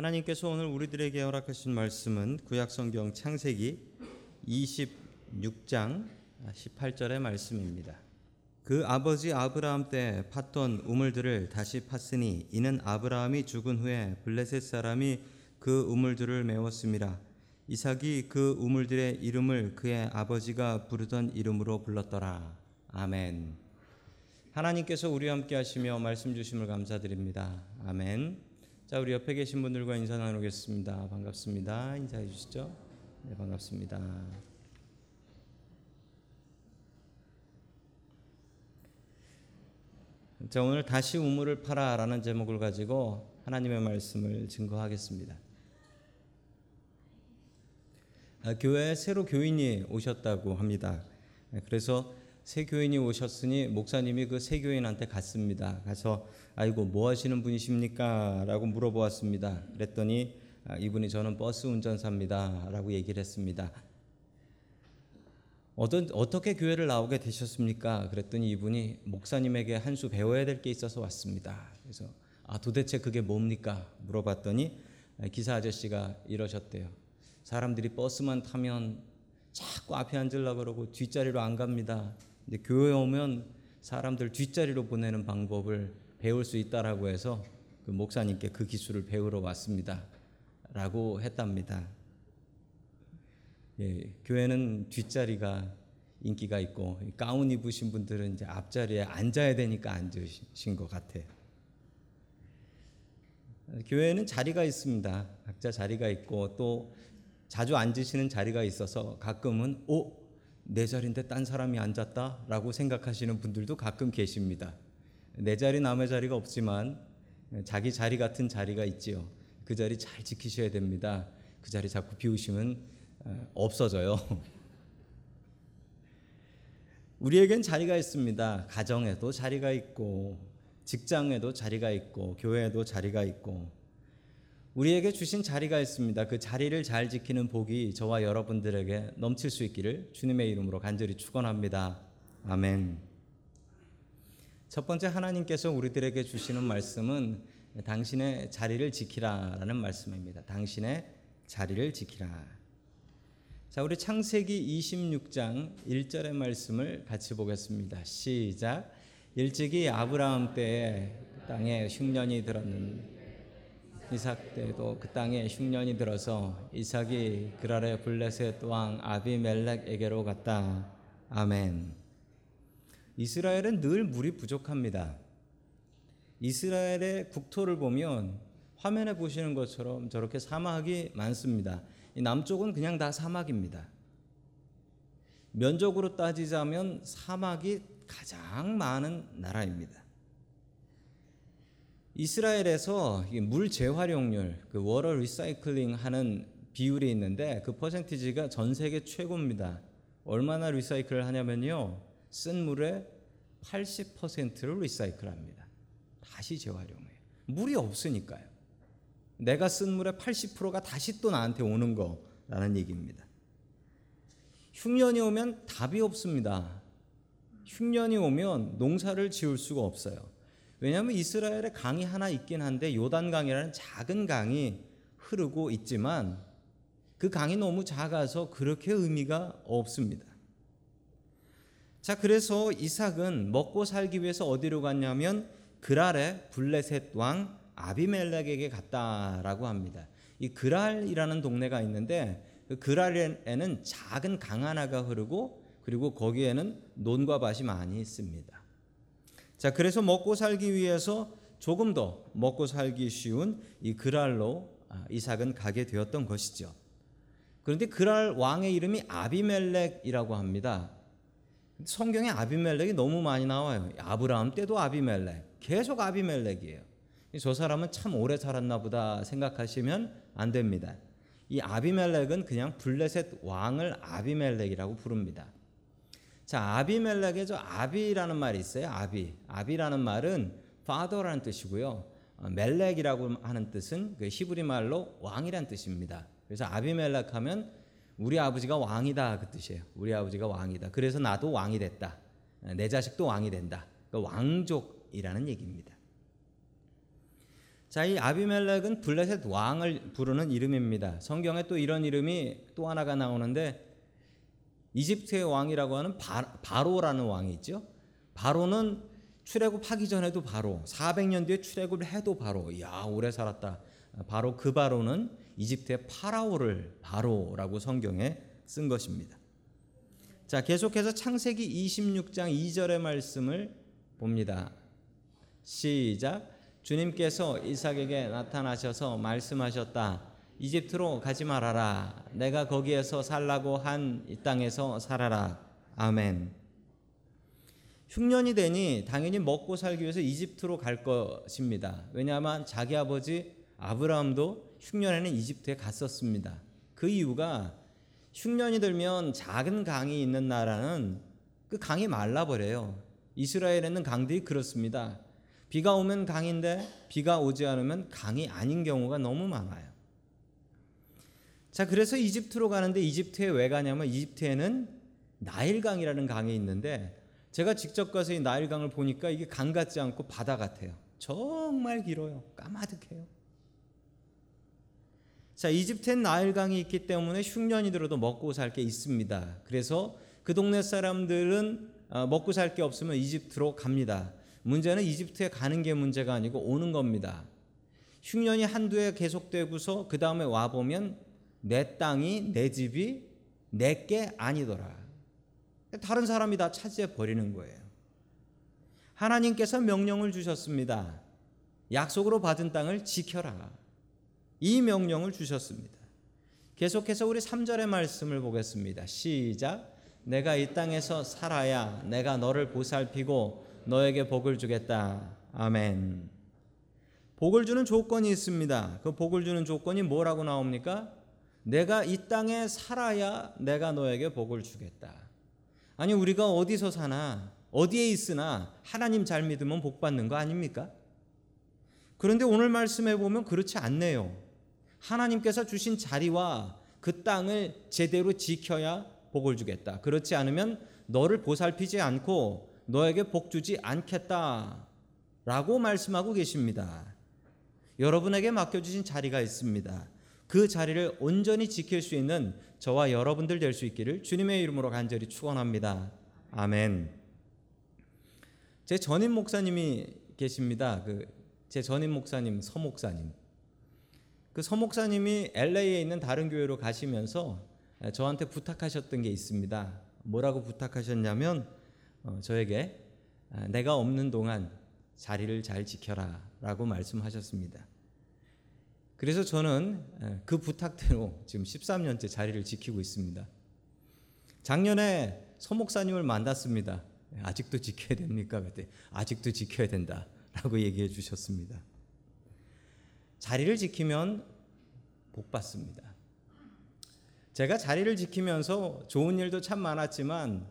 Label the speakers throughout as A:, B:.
A: 하나님께서 오늘 우리들에게 허락하신 말씀은 구약성경 창세기 26장 18절의 말씀입니다. 그 아버지 아브라함 때 팠던 우물들을 다시 팠으니 이는 아브라함이 죽은 후에 블레셋 사람이 그 우물들을 메웠습니다. 이삭이 그 우물들의 이름을 그의 아버지가 부르던 이름으로 불렀더라. 아멘. 하나님께서 우리와 함께 하시며 말씀 주심을 감사드립니다. 아멘. 자, 우리 옆에 계신 분들과 인사 나누겠습니다. 반갑습니다. 인사해 주시죠. 네, 반갑습니다. 자, 오늘 다시 우물을 파라라는 제목을 가지고 하나님의 말씀을 증거하겠습니다. 아, 교회에 새로 교인이 오셨다고 합니다. 네, 그래서 새 교인이 오셨으니 목사님이 그 새 교인한테 갔습니다. 가서 아이고 뭐 하시는 분이십니까?라고 물어보았습니다. 그랬더니 아, 이분이 저는 버스 운전사입니다라고 얘기를 했습니다. 어떤 어떻게 교회를 나오게 되셨습니까? 그랬더니 이분이 목사님에게 한 수 배워야 될 게 있어서 왔습니다. 그래서 아 도대체 그게 뭡니까? 물어봤더니 기사 아저씨가 이러셨대요. 사람들이 버스만 타면 자꾸 앞에 앉으려 그러고 뒷자리로 안 갑니다. 근데 교회 오면 사람들 뒷자리로 보내는 방법을 배울 수 있다라고 해서 그 목사님께 그 기술을 배우러 왔습니다. 라고 했답니다. 예, 교회는 뒷자리가 인기가 있고 가운 입으신 분들은 이제 앞자리에 앉아야 되니까 앉으신 것 같아요. 교회는 자리가 있습니다. 각자 자리가 있고 또 자주 앉으시는 자리가 있어서 가끔은 오, 내 자리인데 딴 사람이 앉았다라고 생각하시는 분들도 가끔 계십니다. 내 자리 남의 자리가 없지만 자기 자리 같은 자리가 있지요. 그 자리 잘 지키셔야 됩니다. 그 자리 자꾸 비우시면 없어져요. 우리에겐 자리가 있습니다. 가정에도 자리가 있고 직장에도 자리가 있고 교회에도 자리가 있고 우리에게 주신 자리가 있습니다. 그 자리를 잘 지키는 복이 저와 여러분들에게 넘칠 수 있기를 주님의 이름으로 간절히 축원합니다. 아멘. 첫 번째 하나님께서 우리들에게 주시는 말씀은 당신의 자리를 지키라라는 말씀입니다. 당신의 자리를 지키라. 자, 우리 창세기 26장 1절의 말씀을 같이 보겠습니다. 시작. 일찍이 아브라함 때에 땅에 흉년이 들었는데 이삭 때도 그 땅에 흉년이 들어서 이삭이 그랄의 블레셋 왕 아비멜렉에게로 갔다. 아멘. 이스라엘은 늘 물이 부족합니다. 이스라엘의 국토를 보면 화면에 보시는 것처럼 저렇게 사막이 많습니다. 남쪽은 그냥 다 사막입니다. 면적으로 따지자면 사막이 가장 많은 나라입니다. 이스라엘에서 물 재활용률, 그 water recycling 하는 비율이 있는데 그 퍼센티지가 전 세계 최고입니다. 얼마나 리사이클을 하냐면요. 쓴 물의 80%를 리사이클합니다. 다시 재활용해요. 물이 없으니까요. 내가 쓴 물의 80%가 다시 또 나한테 오는 거라는 얘기입니다. 흉년이 오면 답이 없습니다. 흉년이 오면 농사를 지을 수가 없어요. 왜냐하면 이스라엘에 강이 하나 있긴 한데 요단강이라는 작은 강이 흐르고 있지만 그 강이 너무 작아서 그렇게 의미가 없습니다. 자, 그래서 이삭은 먹고 살기 위해서 어디로 갔냐면 그랄의 블레셋 왕 아비멜렉에게 갔다라고 합니다. 이 그랄이라는 동네가 있는데 그 그랄에는 작은 강 하나가 흐르고 그리고 거기에는 논과 밭이 많이 있습니다. 자, 그래서 먹고 살기 위해서 조금 더 먹고 살기 쉬운 이 그랄로 아, 이삭은 가게 되었던 것이죠. 그런데 그랄 왕의 이름이 아비멜렉이라고 합니다. 성경에 아비멜렉이 너무 많이 나와요. 아브라함 때도 아비멜렉, 계속 아비멜렉이에요. 저 사람은 참 오래 살았나 보다 생각하시면 안 됩니다. 이 아비멜렉은 그냥 블레셋 왕을 아비멜렉이라고 부릅니다. 자, 아비멜렉의 저 아비라는 말이 있어요. 아비. 아비라는 말은 father라는 뜻이고요. 어, 멜렉이라고 하는 뜻은 그 히브리 말로 왕이란 뜻입니다. 그래서 아비멜렉 하면 우리 아버지가 왕이다 그 뜻이에요. 우리 아버지가 왕이다. 그래서 나도 왕이 됐다. 내 자식도 왕이 된다. 그 왕족이라는 얘기입니다. 자, 이 아비멜렉은 블레셋 왕을 부르는 이름입니다. 성경에 또 이런 이름이 또 하나가 나오는데 이집트의 왕이라고 하는 바, 로라는 왕이 있죠. 바로는 출애굽하기 전에도 바로 400년 뒤에 출애굽을 해도 바로 야 오래 살았다. 바로 그 바로는 이집트의 파라오를 바로라고 성경에 쓴 것입니다. 자 계속해서 창세기 26장 2절의 말씀을 봅니다. 시작. 주님께서 이삭에게 나타나셔서 말씀하셨다. 이집트로 가지 말아라. 내가 거기에서 살라고 한 이 땅에서 살아라. 아멘. 흉년이 되니 당연히 먹고 살기 위해서 이집트로 갈 것입니다. 왜냐하면 자기 아버지 아브라함도 흉년에는 이집트에 갔었습니다. 그 이유가 흉년이 들면 작은 강이 있는 나라는 그 강이 말라버려요. 이스라엘에는 강들이 그렇습니다. 비가 오면 강인데 비가 오지 않으면 강이 아닌 경우가 너무 많아요. 자, 그래서 이집트로 가는데 이집트에 왜 가냐면 이집트에는 나일강이라는 강이 있는데 제가 직접 가서 이 나일강을 보니까 이게 강 같지 않고 바다 같아요. 정말 길어요. 까마득해요. 자, 이집트엔 나일강이 있기 때문에 흉년이 들어도 먹고 살 게 있습니다. 그래서 그 동네 사람들은 어, 먹고 살 게 없으면 이집트로 갑니다. 문제는 이집트에 가는 게 문제가 아니고 오는 겁니다. 흉년이 한두 해 계속되고서 그 다음에 와 보면 내 땅이 내 집이 내게 아니더라. 다른 사람이 다 차지해 버리는 거예요. 하나님께서 명령을 주셨습니다. 약속으로 받은 땅을 지켜라. 이 명령을 주셨습니다. 계속해서 우리 3절의 말씀을 보겠습니다. 시작. 내가 이 땅에서 살아야 내가 너를 보살피고 너에게 복을 주겠다. 아멘. 복을 주는 조건이 있습니다. 그 복을 주는 조건이 뭐라고 나옵니까? 내가 이 땅에 살아야 내가 너에게 복을 주겠다. 아니 우리가 어디서 사나 어디에 있으나 하나님 잘 믿으면 복 받는 거 아닙니까? 그런데 오늘 말씀해 보면 그렇지 않네요. 하나님께서 주신 자리와 그 땅을 제대로 지켜야 복을 주겠다. 그렇지 않으면 너를 보살피지 않고 너에게 복 주지 않겠다. 라고 말씀하고 계십니다. 여러분에게 맡겨주신 자리가 있습니다. 그 자리를 온전히 지킬 수 있는 저와 여러분들 될 수 있기를 주님의 이름으로 간절히 축원합니다. 아멘. 제 전임 목사님이 계십니다. 그 제 전임 목사님 서 목사님. 그 서 목사님이 LA에 있는 다른 교회로 가시면서 저한테 부탁하셨던 게 있습니다. 뭐라고 부탁하셨냐면 어, 저에게 아, 내가 없는 동안 자리를 잘 지켜라라고 말씀하셨습니다. 그래서 저는 그 부탁대로 지금 13년째 자리를 지키고 있습니다. 작년에 서 목사님을 만났습니다. 아직도 지켜야 됩니까? 그때 아직도 지켜야 된다라고 얘기해 주셨습니다. 자리를 지키면 복 받습니다. 제가 자리를 지키면서 좋은 일도 참 많았지만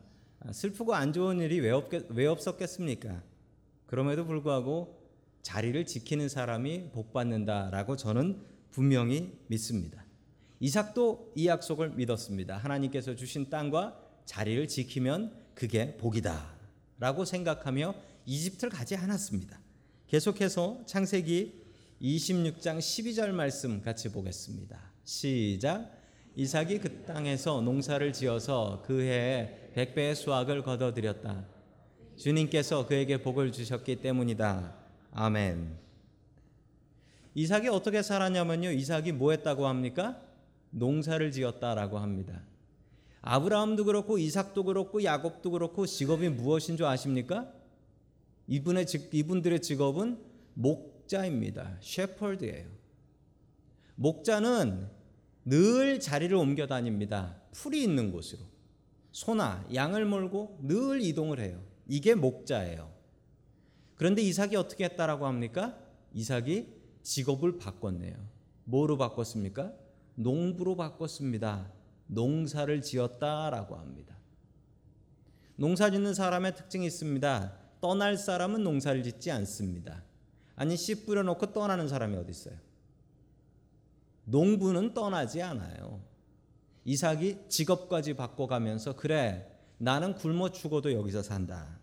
A: 슬프고 안 좋은 일이 왜, 없겠, 왜 없었겠습니까? 그럼에도 불구하고 자리를 지키는 사람이 복 받는다라고 저는 분명히 믿습니다. 이삭도 이 약속을 믿었습니다. 하나님께서 주신 땅과 자리를 지키면 그게 복이다라고 생각하며 이집트를 가지 않았습니다. 계속해서 창세기 26장 12절 말씀 같이 보겠습니다. 시작. 이삭이 그 땅에서 농사를 지어서 그 해에 백배의 수확을 거둬들였다. 주님께서 그에게 복을 주셨기 때문이다. 아멘. 이삭이 어떻게 살았냐면요. 이삭이 뭐 했다고 합니까? 농사를 지었다라고 합니다. 아브라함도 그렇고 이삭도 그렇고 야곱도 그렇고 직업이 무엇인 줄 아십니까? 이분의 이분들의 직업은 목자입니다. 셰퍼드예요. 목자는 늘 자리를 옮겨 다닙니다. 풀이 있는 곳으로. 소나 양을 몰고 늘 이동을 해요. 이게 목자예요. 그런데 이삭이 어떻게 했다라고 합니까? 이삭이 직업을 바꿨네요. 뭐로 바꿨습니까? 농부로 바꿨습니다. 농사를 지었다라고 합니다. 농사 짓는 사람의 특징이 있습니다. 떠날 사람은 농사를 짓지 않습니다. 아니 씨 뿌려놓고 떠나는 사람이 어디 있어요? 농부는 떠나지 않아요. 이삭이 직업까지 바꿔가면서 그래 나는 굶어 죽어도 여기서 산다.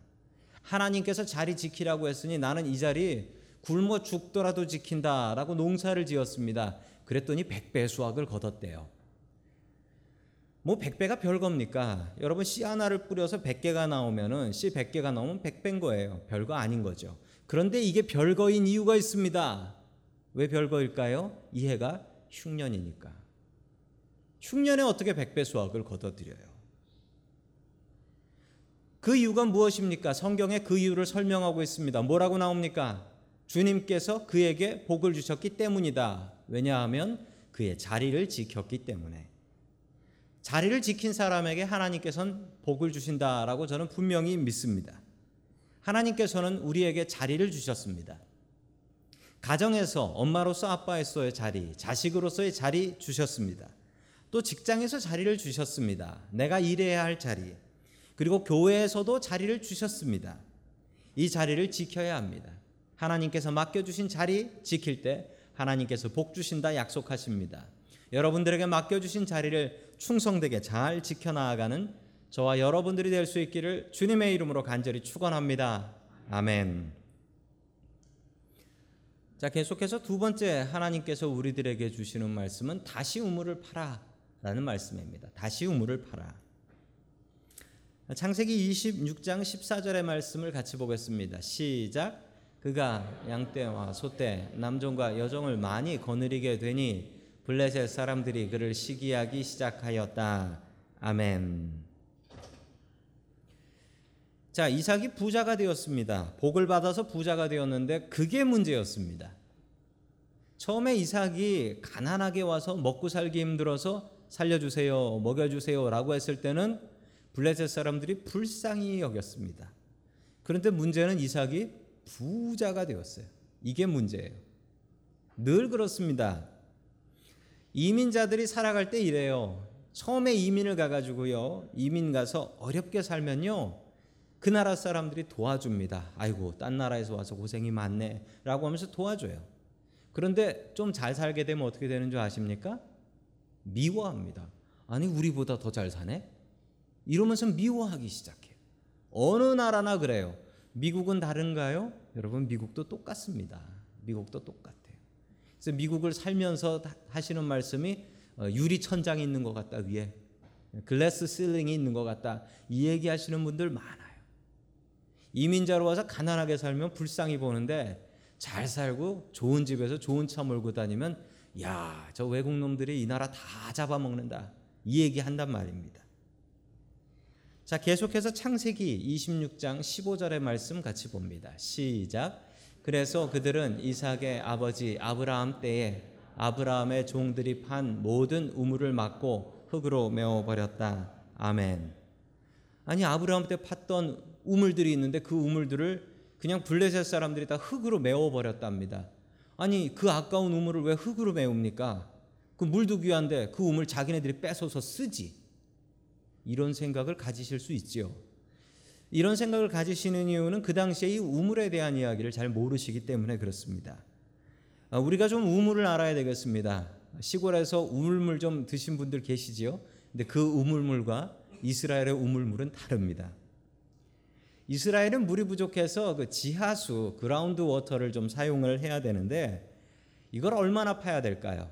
A: 하나님께서 자리 지키라고 했으니 나는 이 자리 굶어 죽더라도 지킨다라고 농사를 지었습니다. 그랬더니 백배 수확을 거뒀대요. 뭐 백배가 별겁니까? 여러분 씨 하나를 뿌려서 백개가 나오면은 씨 백개가 나오면 백배인 거예요. 별거 아닌 거죠. 그런데 이게 별거인 이유가 있습니다. 왜 별거일까요? 이해가 흉년이니까. 흉년에 어떻게 백배 수확을 거둬들여요? 그 이유가 무엇입니까? 성경에 그 이유를 설명하고 있습니다. 뭐라고 나옵니까? 주님께서 그에게 복을 주셨기 때문이다. 왜냐하면 그의 자리를 지켰기 때문에. 자리를 지킨 사람에게 하나님께서는 복을 주신다라고 저는 분명히 믿습니다. 하나님께서는 우리에게 자리를 주셨습니다. 가정에서 엄마로서 아빠로서의 자리, 자식으로서의 자리 주셨습니다. 또 직장에서 자리를 주셨습니다. 내가 일해야 할 자리. 그리고 교회에서도 자리를 주셨습니다. 이 자리를 지켜야 합니다. 하나님께서 맡겨주신 자리 지킬 때 하나님께서 복 주신다 약속하십니다. 여러분들에게 맡겨주신 자리를 충성되게 잘 지켜나가는 저와 여러분들이 될 수 있기를 주님의 이름으로 간절히 축원합니다. 아멘. 자 계속해서 두 번째 하나님께서 우리들에게 주시는 말씀은 다시 우물을 파라라는 말씀입니다. 다시 우물을 파라. 창세기 26장 14절의 말씀을 같이 보겠습니다. 시작. 그가 양떼와 소떼, 남종과 여종을 많이 거느리게 되니 블레셋 사람들이 그를 시기하기 시작하였다. 아멘. 자, 이삭이 부자가 되었습니다. 복을 받아서 부자가 되었는데 그게 문제였습니다. 처음에 이삭이 가난하게 와서 먹고 살기 힘들어서 살려주세요, 먹여주세요라고 했을 때는 블레셋 사람들이 불쌍히 여겼습니다. 그런데 문제는 이삭이 부자가 되었어요. 이게 문제예요. 늘 그렇습니다. 이민자들이 살아갈 때 이래요. 처음에 이민을 가가지고요. 이민 가서 어렵게 살면요. 그 나라 사람들이 도와줍니다. 아이고, 딴 나라에서 와서 고생이 많네. 라고 하면서 도와줘요. 그런데 좀 잘 살게 되면 어떻게 되는 줄 아십니까? 미워합니다. 아니, 우리보다 더 잘 사네? 이러면서 미워하기 시작해요. 어느 나라나 그래요. 미국은 다른가요? 여러분, 미국도 똑같습니다. 미국도 똑같아요. 그래서 미국을 살면서 하시는 말씀이 어, 유리 천장이 있는 것 같다 위에 글래스 실링이 있는 것 같다 이 얘기 하시는 분들 많아요. 이민자로 와서 가난하게 살면 불쌍히 보는데 잘 살고 좋은 집에서 좋은 차 몰고 다니면 야 저 외국 놈들이 이 나라 다 잡아먹는다 이 얘기 한단 말입니다. 자 계속해서 창세기 26장 15절의 말씀 같이 봅니다. 시작. 그래서 그들은 이삭의 아버지 아브라함 때에 아브라함의 종들이 판 모든 우물을 막고 흙으로 메워 버렸다. 아멘. 아니 아브라함 때 팠던 우물들이 있는데 그 우물들을 그냥 블레셋 사람들이 다 흙으로 메워 버렸답니다. 아니 그 아까운 우물을 왜 흙으로 메웁니까? 그 물도 귀한데 그 우물 자기네들이 뺏어서 쓰지. 이런 생각을 가지실 수 있지요. 이런 생각을 가지시는 이유는 그 당시에 이 우물에 대한 이야기를 잘 모르시기 때문에 그렇습니다. 아, 우리가 좀 우물을 알아야 되겠습니다. 시골에서 우물물 좀 드신 분들 계시지요? 근데 그 우물물과 이스라엘의 우물물은 다릅니다. 이스라엘은 물이 부족해서 그 지하수 ground water를 좀 사용을 해야 되는데 이걸 얼마나 파야 될까요?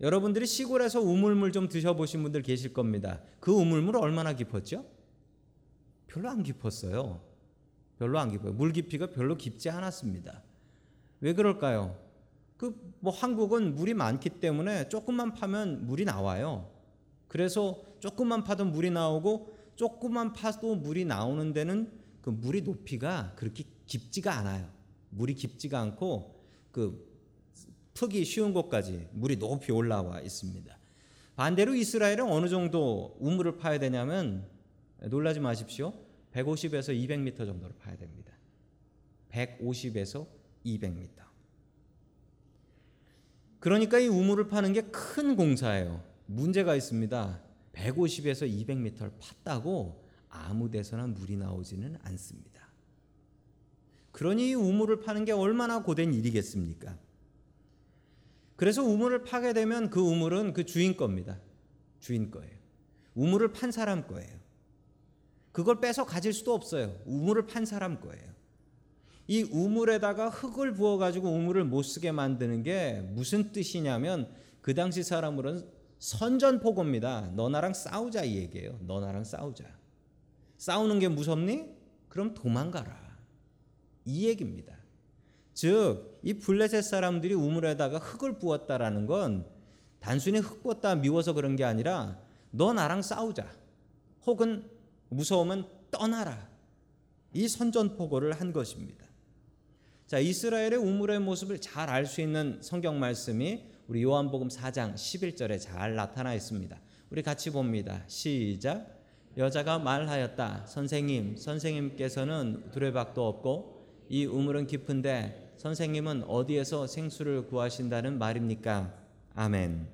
A: 여러분들이 시골에서 우물물 좀 드셔보신 분들 계실 겁니다. 그 우물물 얼마나 깊었죠? 별로 안 깊었어요. 별로 안 깊어요. 물 깊이가 별로 깊지 않았습니다. 왜 그럴까요? 그 뭐 한국은 물이 많기 때문에 조금만 파면 물이 나와요. 그래서 조금만 파도 물이 나오고 조금만 파도 물이 나오는 데는 그 물이 높이가 그렇게 깊지가 않아요. 물이 깊지가 않고 그 푸기 쉬운 곳까지 물이 높이 올라와 있습니다. 반대로 이스라엘은 어느 정도 우물을 파야 되냐면 놀라지 마십시오. 150에서 200m 정도로 파야 됩니다. 150에서 200m. 그러니까 이 우물을 파는 게 큰 공사예요. 문제가 있습니다. 150에서 200m를 팠다고 아무 데서나 물이 나오지는 않습니다. 그러니 이 우물을 파는 게 얼마나 고된 일이겠습니까? 그래서 우물을 파게 되면 그 우물은 그 주인 겁니다. 주인 거예요. 우물을 판 사람 거예요. 그걸 뺏어 가질 수도 없어요. 우물을 판 사람 거예요. 이 우물에다가 흙을 부어 가지고 우물을 못 쓰게 만드는 게 무슨 뜻이냐면 그 당시 사람으로는 선전포고입니다. 너 나랑 싸우자 이 얘기예요. 너 나랑 싸우자. 싸우는 게 무섭니? 그럼 도망가라. 이 얘기입니다. 즉, 이 블레셋 사람들이 우물에다가 흙을 부었다라는 건 단순히 흙 부었다 미워서 그런 게 아니라 너 나랑 싸우자. 혹은 무서우면 떠나라. 이 선전포고를 한 것입니다. 자, 이스라엘의 우물의 모습을 잘 알 수 있는 성경 말씀이 우리 요한복음 4장 11절에 잘 나타나 있습니다. 우리 같이 봅니다. 시작. 여자가 말하였다. 선생님, 선생님께서는 두레박도 없고 이 우물은 깊은데 선생님은 어디에서 생수를 구하신다는 말입니까? 아멘.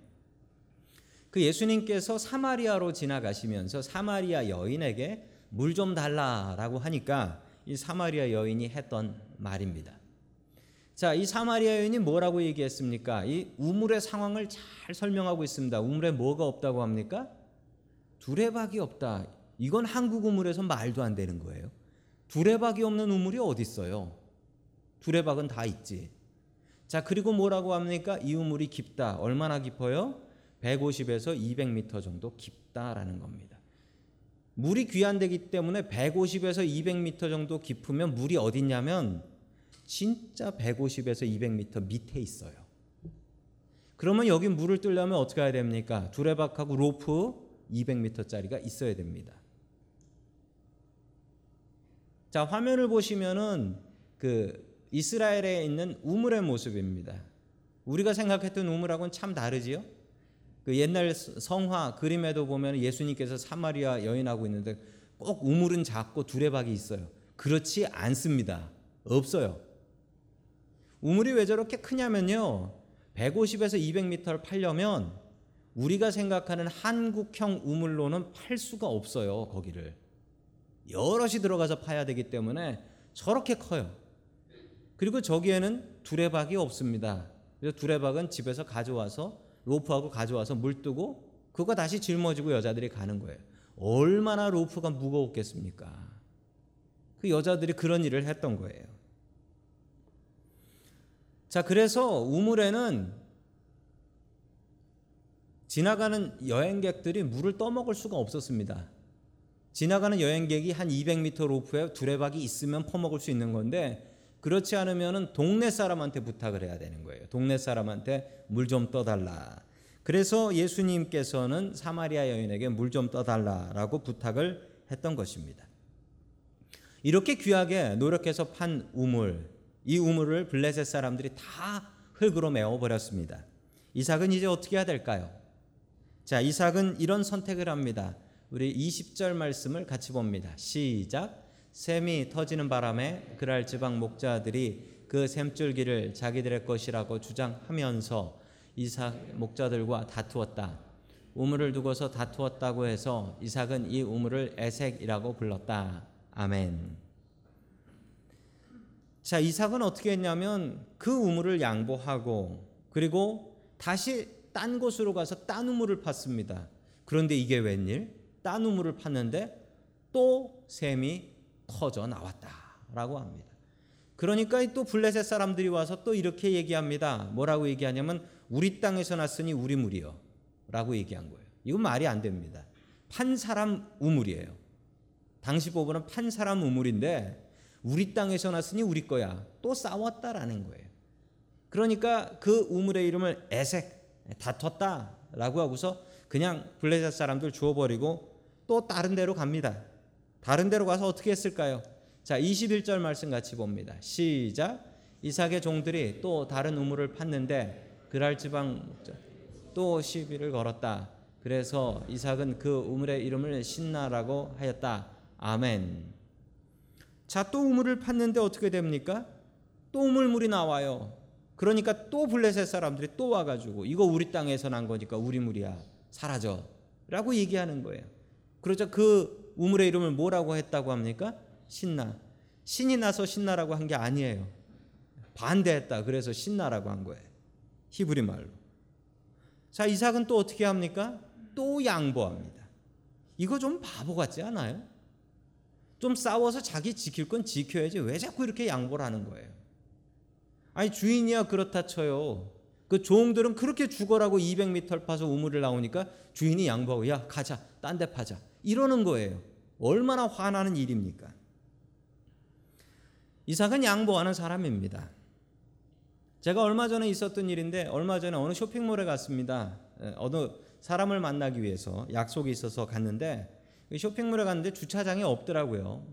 A: 그 예수님께서 사마리아로 지나가시면서 사마리아 여인에게 물 좀 달라라고 하니까 이 사마리아 여인이 했던 말입니다. 자, 이 사마리아 여인이 뭐라고 얘기했습니까? 이 우물의 상황을 잘 설명하고 있습니다. 우물에 뭐가 없다고 합니까? 두레박이 없다. 이건 한국 우물에서 말도 안 되는 거예요. 두레박이 없는 우물이 어디 있어요? 두레박은 다 있지. 자, 그리고 뭐라고 합니까? 이 우물이 깊다. 얼마나 깊어요? 150에서 200m 정도 깊다라는 겁니다. 물이 귀한되기 때문에 150에서 200m 정도 깊으면 물이 어딨냐면 진짜 150에서 200m 밑에 있어요. 그러면 여기 물을 뜨려면 어떻게 해야 됩니까? 두레박하고 로프 200m짜리가 있어야 됩니다. 자, 화면을 보시면은 그 이스라엘에 있는 우물의 모습입니다. 우리가 생각했던 우물하고는 참 다르지요? 그 옛날 성화 그림에도 보면 예수님께서 사마리아 여인하고 있는데 꼭 우물은 작고 두레박이 있어요. 그렇지 않습니다. 없어요. 우물이 왜 저렇게 크냐면요. 150에서 200m를 팔려면 우리가 생각하는 한국형 우물로는 팔 수가 없어요. 거기를. 여럿이 들어가서 파야 되기 때문에 저렇게 커요. 그리고 저기에는 두레박이 없습니다. 그래서 두레박은 집에서 가져와서 로프하고 가져와서 물 뜨고 그거 다시 짊어지고 여자들이 가는 거예요. 얼마나 로프가 무거웠겠습니까? 그 여자들이 그런 일을 했던 거예요. 자, 그래서 우물에는 지나가는 여행객들이 물을 떠먹을 수가 없었습니다. 지나가는 여행객이 한 200m 로프에 두레박이 있으면 퍼먹을 수 있는 건데 그렇지 않으면 동네 사람한테 부탁을 해야 되는 거예요. 동네 사람한테 물 좀 떠달라. 그래서 예수님께서는 사마리아 여인에게 물 좀 떠달라라고 부탁을 했던 것입니다. 이렇게 귀하게 노력해서 판 우물, 이 우물을 블레셋 사람들이 다 흙으로 메워 버렸습니다. 이삭은 이제 어떻게 해야 될까요? 자, 이삭은 이런 선택을 합니다. 우리 20절 말씀을 같이 봅니다. 시작. 샘이 터지는 바람에 그랄 지방 목자들이 그 샘줄기를 자기들의 것이라고 주장하면서 이삭 목자들과 다투었다. 우물을 두고서 다투었다고 해서 이삭은 이 우물을 에색이라고 불렀다. 아멘. 자, 이삭은 어떻게 했냐면 그 우물을 양보하고 그리고 다시 딴 곳으로 가서 딴 우물을 팠습니다. 그런데 이게 웬일? 딴 우물을 팠는데 또 샘이 터져 나왔다라고 합니다. 그러니까 또 블레셋 사람들이 와서 또 이렇게 얘기합니다. 뭐라고 얘기하냐면 우리 땅에서 났으니 우리 물이요. 라고 얘기한 거예요. 이건 말이 안 됩니다. 판 사람 우물이에요. 당시 법으로는 판 사람 우물인데 우리 땅에서 났으니 우리 거야. 또 싸웠다라는 거예요. 그러니까 그 우물의 이름을 에색 다퉜다라고 하고서 그냥 블레셋 사람들 주워버리고 또 다른 데로 갑니다. 다른 데로 가서 어떻게 했을까요? 자, 21절 말씀 같이 봅니다. 시작. 이삭의 종들이 또 다른 우물을 팠는데 그랄 지방 또 시비를 걸었다. 그래서 이삭은 그 우물의 이름을 신나라고 하였다. 아멘. 자, 또 우물을 팠는데 어떻게 됩니까? 또 우물물이 나와요. 그러니까 또 블레셋 사람들이 또 와가지고 이거 우리 땅에서 난 거니까 우리 물이야 사라져 라고 얘기하는 거예요. 그러자 그 우물의 이름을 뭐라고 했다고 합니까? 신나. 신이 나서 신나라고 한 게 아니에요. 반대했다. 그래서 신나라고 한 거예요. 히브리 말로. 자, 이삭은 또 어떻게 합니까? 또 양보합니다. 이거 좀 바보 같지 않아요? 좀 싸워서 자기 지킬 건 지켜야지 왜 자꾸 이렇게 양보를 하는 거예요? 아니 주인이야 그렇다 쳐요. 그 종들은 그렇게 죽어라고 200m 파서 우물을 나오니까 주인이 양보하고 야 가자 딴 데 파자 이러는 거예요. 얼마나 화나는 일입니까? 이삭은 양보하는 사람입니다. 제가 얼마 전에 있었던 일인데 얼마 전에 어느 쇼핑몰에 갔습니다. 에, 어느 사람을 만나기 위해서 약속이 있어서 갔는데 이 쇼핑몰에 갔는데 주차장이 없더라고요.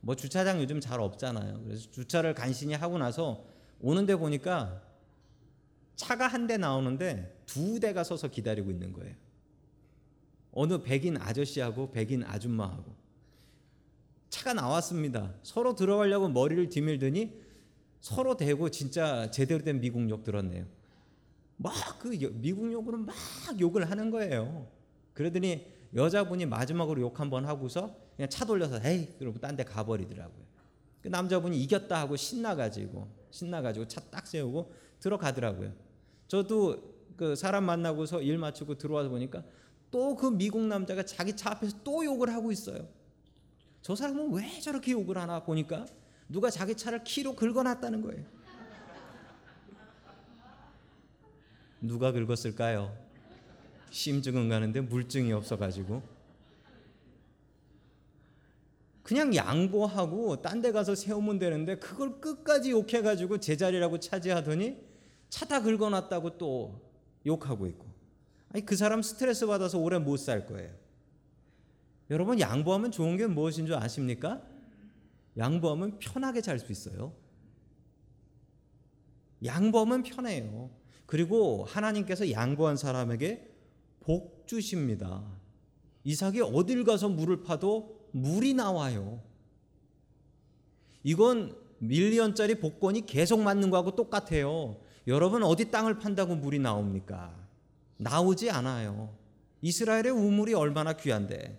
A: 뭐 주차장 요즘 잘 없잖아요. 그래서 주차를 간신히 하고 나서 오는데 보니까 차가 한 대 나오는데 두 대가 서서 기다리고 있는 거예요. 어느 백인 아저씨하고 백인 아줌마하고 차가 나왔습니다. 서로 들어가려고 머리를 뒤밀더니 서로 대고 진짜 제대로 된 미국 욕 들었네요. 막 그 미국 욕으로 막 욕을 하는 거예요. 그러더니 여자분이 마지막으로 욕 한 번 하고서 그냥 차 돌려서 에이 그러고 딴 데 가버리더라고요. 그 남자분이 이겼다 하고 신나가지고 신나가지고 차 딱 세우고 들어가더라고요. 저도 그 사람 만나고서 일 마치고 들어와서 보니까 또 그 미국 남자가 자기 차 앞에서 또 욕을 하고 있어요. 저 사람은 왜 저렇게 욕을 하나 보니까 누가 자기 차를 키로 긁어놨다는 거예요. 누가 긁었을까요? 심증은 가는데 물증이 없어가지고 그냥 양보하고 딴 데 가서 세우면 되는데 그걸 끝까지 욕해가지고 제자리라고 차지하더니 차다 긁어놨다고 또 욕하고 있고 아니 그 사람 스트레스 받아서 오래 못 살 거예요. 여러분 양보하면 좋은 게 무엇인 줄 아십니까? 양보하면 편하게 살수 있어요. 양보하면 편해요. 그리고 하나님께서 양보한 사람에게 복 주십니다. 이삭이 어딜 가서 물을 파도 물이 나와요. 이건 밀리언짜리 복권이 계속 맞는 거하고 똑같아요. 여러분 어디 땅을 판다고 물이 나옵니까? 나오지 않아요. 이스라엘의 우물이 얼마나 귀한데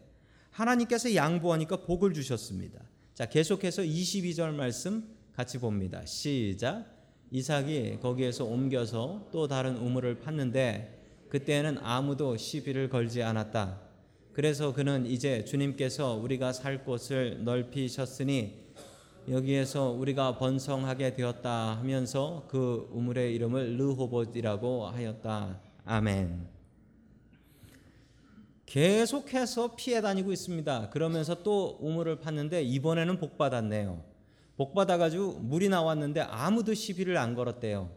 A: 하나님께서 양보하니까 복을 주셨습니다. 자, 계속해서 22절 말씀 같이 봅니다. 시작. 이삭이 거기에서 옮겨서 또 다른 우물을 팠는데 그때는 아무도 시비를 걸지 않았다. 그래서 그는 이제 주님께서 우리가 살 곳을 넓히셨으니 여기에서 우리가 번성하게 되었다 하면서 그 우물의 이름을 르호봇이라고 하였다. 아멘. 계속해서 피해 다니고 있습니다. 그러면서 또 우물을 팠는데 이번에는 복 받았네요. 복 받아가지고 물이 나왔는데 아무도 시비를 안 걸었대요.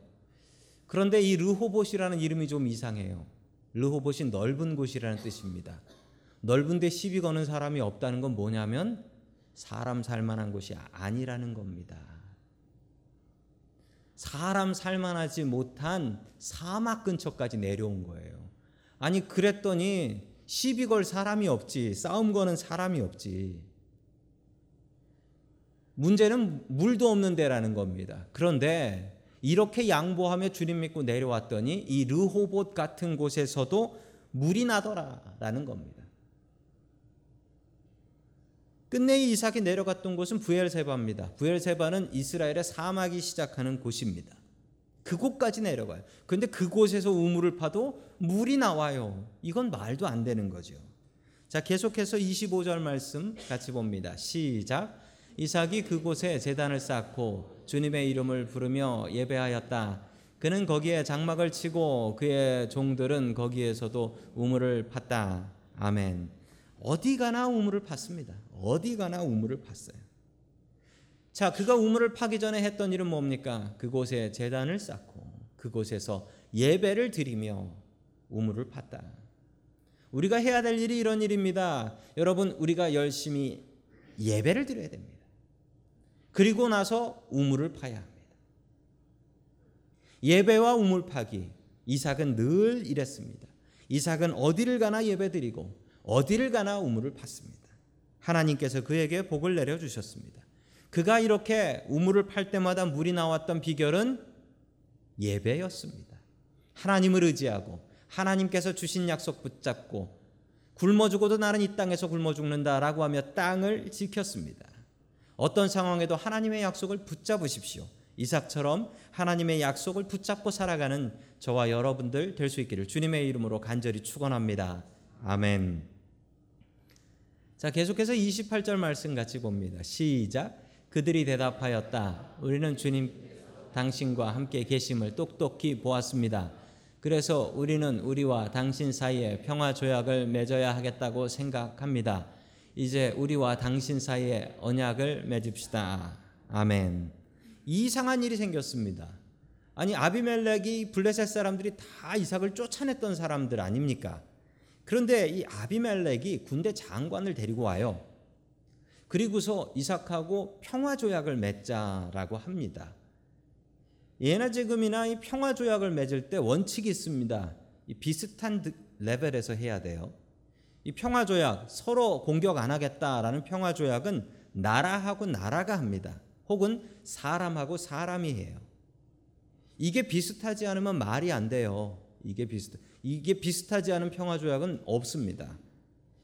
A: 그런데 이 르호봇이라는 이름이 좀 이상해요. 르호봇이 넓은 곳이라는 뜻입니다. 넓은데 시비 거는 사람이 없다는 건 뭐냐면 사람 살 만한 곳이 아니라는 겁니다. 사람 살만하지 못한 사막 근처까지 내려온 거예요. 아니 그랬더니 시비 걸 사람이 없지 싸움 거는 사람이 없지 문제는 물도 없는 데라는 겁니다. 그런데 이렇게 양보하며 주님 믿고 내려왔더니 이 르호봇 같은 곳에서도 물이 나더라라는 겁니다. 끝내 이삭이 내려갔던 곳은 부엘세바입니다. 부엘세바는 이스라엘의 사막이 시작하는 곳입니다. 그곳까지 내려가요. 그런데 그곳에서 우물을 파도 물이 나와요. 이건 말도 안 되는 거죠. 자, 계속해서 25절 말씀 같이 봅니다. 시작. 이삭이 그곳에 제단을 쌓고 주님의 이름을 부르며 예배하였다. 그는 거기에 장막을 치고 그의 종들은 거기에서도 우물을 팠다. 아멘. 어디 가나 우물을 팠습니다. 어디 가나 우물을 팠어요. 자, 그가 우물을 파기 전에 했던 일은 뭡니까? 그곳에 제단을 쌓고 그곳에서 예배를 드리며 우물을 팠다. 우리가 해야 될 일이 이런 일입니다. 여러분, 우리가 열심히 예배를 드려야 됩니다. 그리고 나서 우물을 파야 합니다. 예배와 우물 파기. 이삭은 늘 이랬습니다. 이삭은 어디를 가나 예배드리고 어디를 가나 우물을 팠습니다. 하나님께서 그에게 복을 내려 주셨습니다. 그가 이렇게 우물을 팔 때마다 물이 나왔던 비결은 예배였습니다. 하나님을 의지하고 하나님께서 주신 약속 붙잡고 굶어 죽어도 나는 이 땅에서 굶어 죽는다라고 하며 땅을 지켰습니다. 어떤 상황에도 하나님의 약속을 붙잡으십시오. 이삭처럼 하나님의 약속을 붙잡고 살아가는 저와 여러분들 될 수 있기를 주님의 이름으로 간절히 축원합니다. 아멘. 자, 계속해서 28절 말씀 같이 봅니다. 시작. 그들이 대답하였다. 우리는 주님 당신과 함께 계심을 똑똑히 보았습니다. 그래서 우리는 우리와 당신 사이에 평화 조약을 맺어야 하겠다고 생각합니다. 이제 우리와 당신 사이에 언약을 맺읍시다. 아멘. 이상한 일이 생겼습니다. 아니 아비멜렉이 블레셋 사람들이 다 이삭을 쫓아냈던 사람들 아닙니까? 그런데 이 아비멜렉이 군대 장관을 데리고 와요. 그리고서 이삭하고 평화 조약을 맺자라고 합니다. 예나 지금이나 이 평화 조약을 맺을 때 원칙이 있습니다. 비슷한 레벨에서 해야 돼요. 이 평화 조약 서로 공격 안 하겠다라는 평화 조약은 나라하고 나라가 합니다. 혹은 사람하고 사람이 해요. 이게 비슷하지 않으면 말이 안 돼요. 이게 비슷 이게 비슷하지 않은 평화 조약은 없습니다.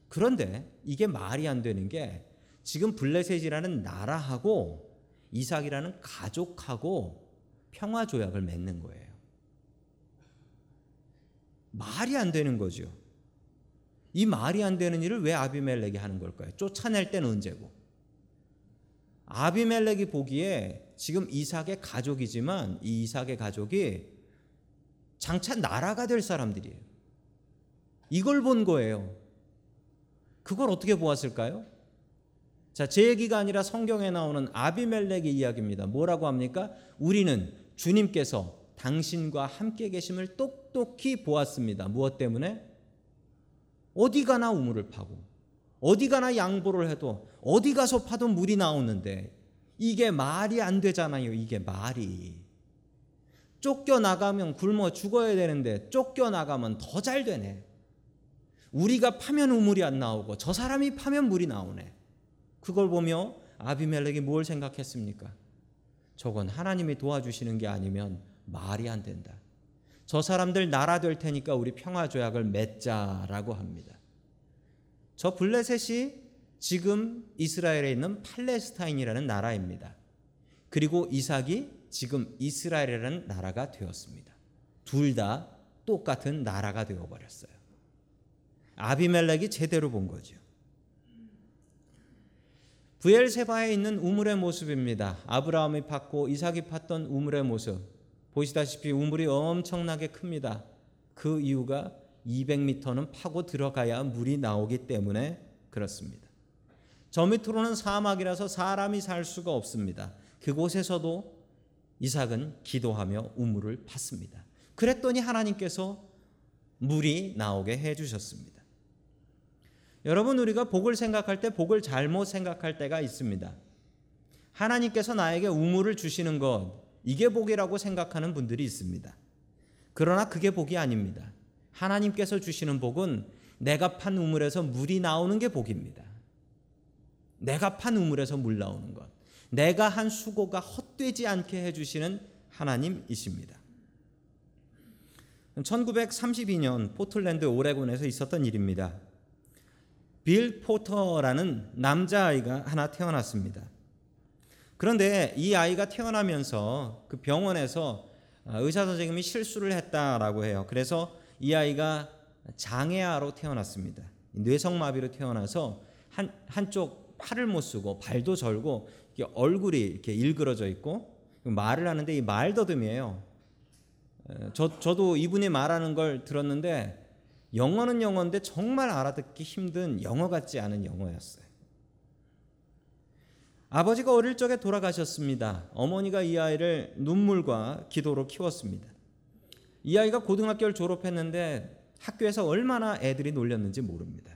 A: 그런데 이게 말이 안 되는 게 지금 블레셋이라는 나라하고 이삭이라는 가족하고 평화 조약을 맺는 거예요. 말이 안 되는 거죠. 이 말이 안 되는 일을 왜 아비멜렉이 하는 걸까요? 쫓아낼 때는 언제고? 아비멜렉이 보기에 지금 이삭의 가족이지만 이 이삭의 가족이 장차 나라가 될 사람들이에요. 이걸 본 거예요. 그걸 어떻게 보았을까요? 자, 제 얘기가 아니라 성경에 나오는 아비멜렉의 이야기입니다. 뭐라고 합니까? 우리는 주님께서 당신과 함께 계심을 똑똑히 보았습니다. 무엇 때문에? 어디 가나 우물을 파고, 어디 가나 양보를 해도, 어디 가서 파도 물이 나오는데, 이게 말이 안 되잖아요. 이게 말이. 쫓겨나가면 굶어 죽어야 되는데, 쫓겨나가면 더 잘 되네. 우리가 파면 우물이 안 나오고, 저 사람이 파면 물이 나오네. 그걸 보며 아비멜렉이 뭘 생각했습니까? 저건 하나님이 도와주시는 게 아니면 말이 안 된다. 저 사람들 나라 될 테니까 우리 평화 조약을 맺자라고 합니다. 저 블레셋이 지금 이스라엘에 있는 팔레스타인이라는 나라입니다. 그리고 이삭이 지금 이스라엘이라는 나라가 되었습니다. 둘 다 똑같은 나라가 되어 버렸어요. 아비멜렉이 제대로 본 거죠. 부엘세바에 있는 우물의 모습입니다. 아브라함이 팠고 이삭이 팠던 우물의 모습. 보시다시피 우물이 엄청나게 큽니다. 그 이유가 200m는 파고 들어가야 물이 나오기 때문에 그렇습니다. 저 밑으로는 사막이라서 사람이 살 수가 없습니다. 그곳에서도 이삭은 기도하며 우물을 팠습니다. 그랬더니 하나님께서 물이 나오게 해 주셨습니다. 여러분 우리가 복을 생각할 때 복을 잘못 생각할 때가 있습니다. 하나님께서 나에게 우물을 주시는 것 이게 복이라고 생각하는 분들이 있습니다. 그러나 그게 복이 아닙니다. 하나님께서 주시는 복은 내가 판 우물에서 물이 나오는 게 복입니다. 내가 판 우물에서 물 나오는 것. 내가 한 수고가 헛되지 않게 해주시는 하나님이십니다. 1932년 포틀랜드 오레곤에서 있었던 일입니다. 빌 포터라는 남자아이가 하나 태어났습니다. 그런데 이 아이가 태어나면서 그 병원에서 의사 선생님이 실수를 했다라고 해요. 그래서 이 아이가 장애아로 태어났습니다. 뇌성마비로 태어나서 한 한쪽 팔을 못 쓰고 발도 절고 얼굴이 이렇게 일그러져 있고 말을 하는데 이 말더듬이에요. 저 저도 이분이 말하는 걸 들었는데 영어는 영어인데 정말 알아듣기 힘든 영어 같지 않은 영어였어요. 아버지가 어릴 적에 돌아가셨습니다. 어머니가 이 아이를 눈물과 기도로 키웠습니다. 이 아이가 고등학교를 졸업했는데 학교에서 얼마나 애들이 놀렸는지 모릅니다.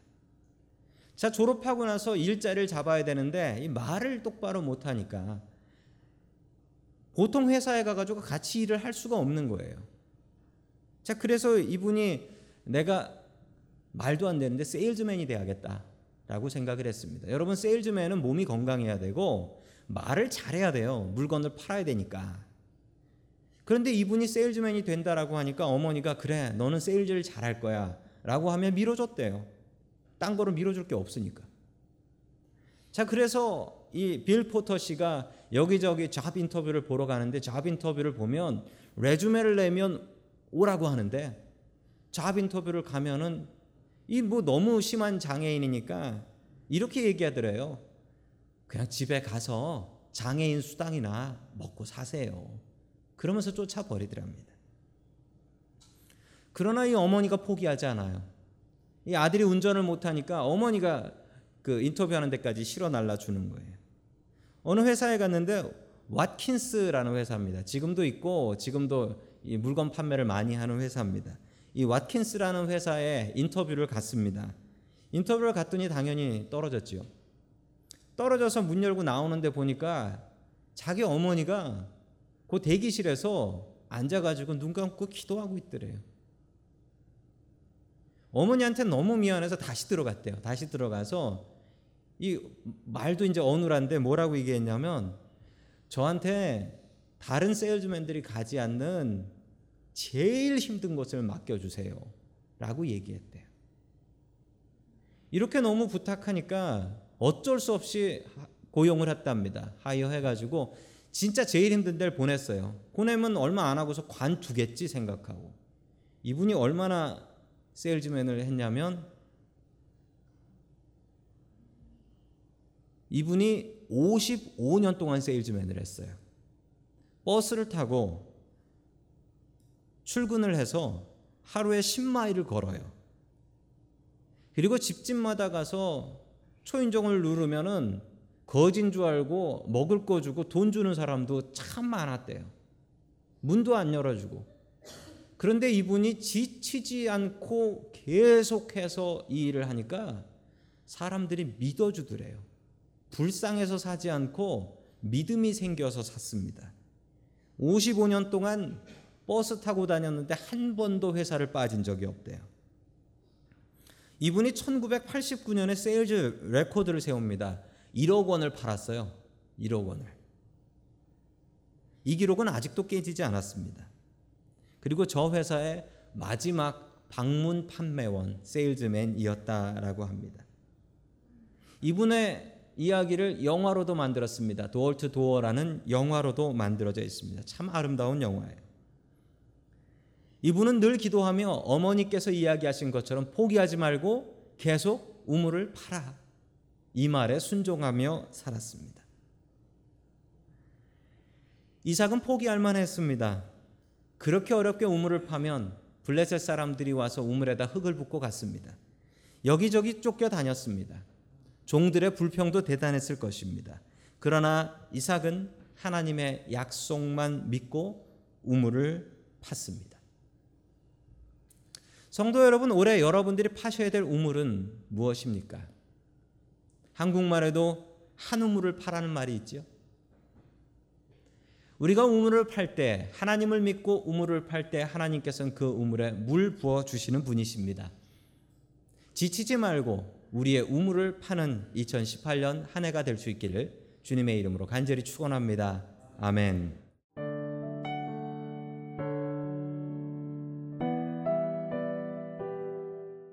A: 자, 졸업하고 나서 일자리를 잡아야 되는데 이 말을 똑바로 못 하니까 보통 회사에 가 가지고 같이 일을 할 수가 없는 거예요. 자, 그래서 이분이 내가 말도 안 되는데 세일즈맨이 돼야겠다라고 생각을 했습니다. 여러분 세일즈맨은 몸이 건강해야 되고 말을 잘해야 돼요. 물건을 팔아야 되니까. 그런데 이분이 세일즈맨이 된다라고 하니까 어머니가 그래 너는 세일즈를 잘할 거야라고 하며 밀어줬대요. 딴 거로 밀어줄 게 없으니까. 자 그래서 이 빌 포터 씨가 여기저기 job interview를 보러 가는데 job interview를 보면 resume를 내면 오라고 하는데 job interview를 가면은 이 뭐 너무 심한 장애인이니까 이렇게 얘기하더래요. 그냥 집에 가서 장애인 수당이나 먹고 사세요. 그러면서 쫓아버리더랍니다. 그러나 이 어머니가 포기하지 않아요. 이 아들이 운전을 못하니까 어머니가 그 인터뷰하는 데까지 실어 날라주는 거예요. 어느 회사에 갔는데 왓킨스라는 회사입니다. 지금도 있고 지금도 이 물건 판매를 많이 하는 회사입니다. 이 왓킨스라는 회사에 인터뷰를 갔습니다. 인터뷰를 갔더니 당연히 떨어졌지요. 떨어져서 문 열고 나오는데 보니까 자기 어머니가 그 대기실에서 앉아가지고 눈 감고 기도하고 있더래요. 어머니한테 너무 미안해서 다시 들어갔대요. 다시 들어가서 이 말도 이제 어눌한데 뭐라고 얘기했냐면 저한테 다른 세일즈맨들이 가지 않는 제일 힘든 것을 맡겨주세요. 라고 얘기했대요. 이렇게 너무 부탁하니까 어쩔 수 없이 고용을 했답니다. 하이어 해가지고 진짜 제일 힘든 데를 보냈어요. 보내면 얼마 안 하고서 관두겠지 생각하고 이분이 얼마나 세일즈맨을 했냐면 이분이 55년 동안 세일즈맨을 했어요. 버스를 타고 출근을 해서 하루에 10마일을 걸어요. 그리고 집집마다 가서 초인종을 누르면은 거진 줄 알고 먹을 거 주고 돈 주는 사람도 참 많았대요. 문도 안 열어주고. 그런데 이분이 지치지 않고 계속해서 이 일을 하니까 사람들이 믿어주더래요. 불쌍해서 사지 않고 믿음이 생겨서 샀습니다. 55년 동안 버스 타고 다녔는데 한 번도 회사를 빠진 적이 없대요. 이분이 1989년에 sales record를 세웁니다. 1억 원을 팔았어요. 1억 원을. 이 기록은 아직도 깨지지 않았습니다. 그리고 저 회사의 마지막 방문 판매원 세일즈맨이었다라고 합니다. 이분의 이야기를 영화로도 만들었습니다. Door to Door라는 영화로도 만들어져 있습니다. 참 아름다운 영화예요. 이분은 늘 기도하며 어머니께서 이야기하신 것처럼 포기하지 말고 계속 우물을 파라. 이 말에 순종하며 살았습니다. 이삭은 포기할 만했습니다. 그렇게 어렵게 우물을 파면 블레셋 사람들이 와서 우물에다 흙을 붓고 갔습니다. 여기저기 쫓겨 다녔습니다. 종들의 불평도 대단했을 것입니다. 그러나 이삭은 하나님의 약속만 믿고 우물을 팠습니다. 성도 여러분, 올해 여러분들이 파셔야 될 우물은 무엇입니까? 한국말에도 한 우물을 파라는 말이 있죠. 우리가 우물을 팔 때, 하나님을 믿고 우물을 팔 때 하나님께서는 그 우물에 물 부어 주시는 분이십니다. 지치지 말고 우리의 우물을 파는 2018년 한 해가 될 수 있기를 주님의 이름으로 간절히 축원합니다. 아멘.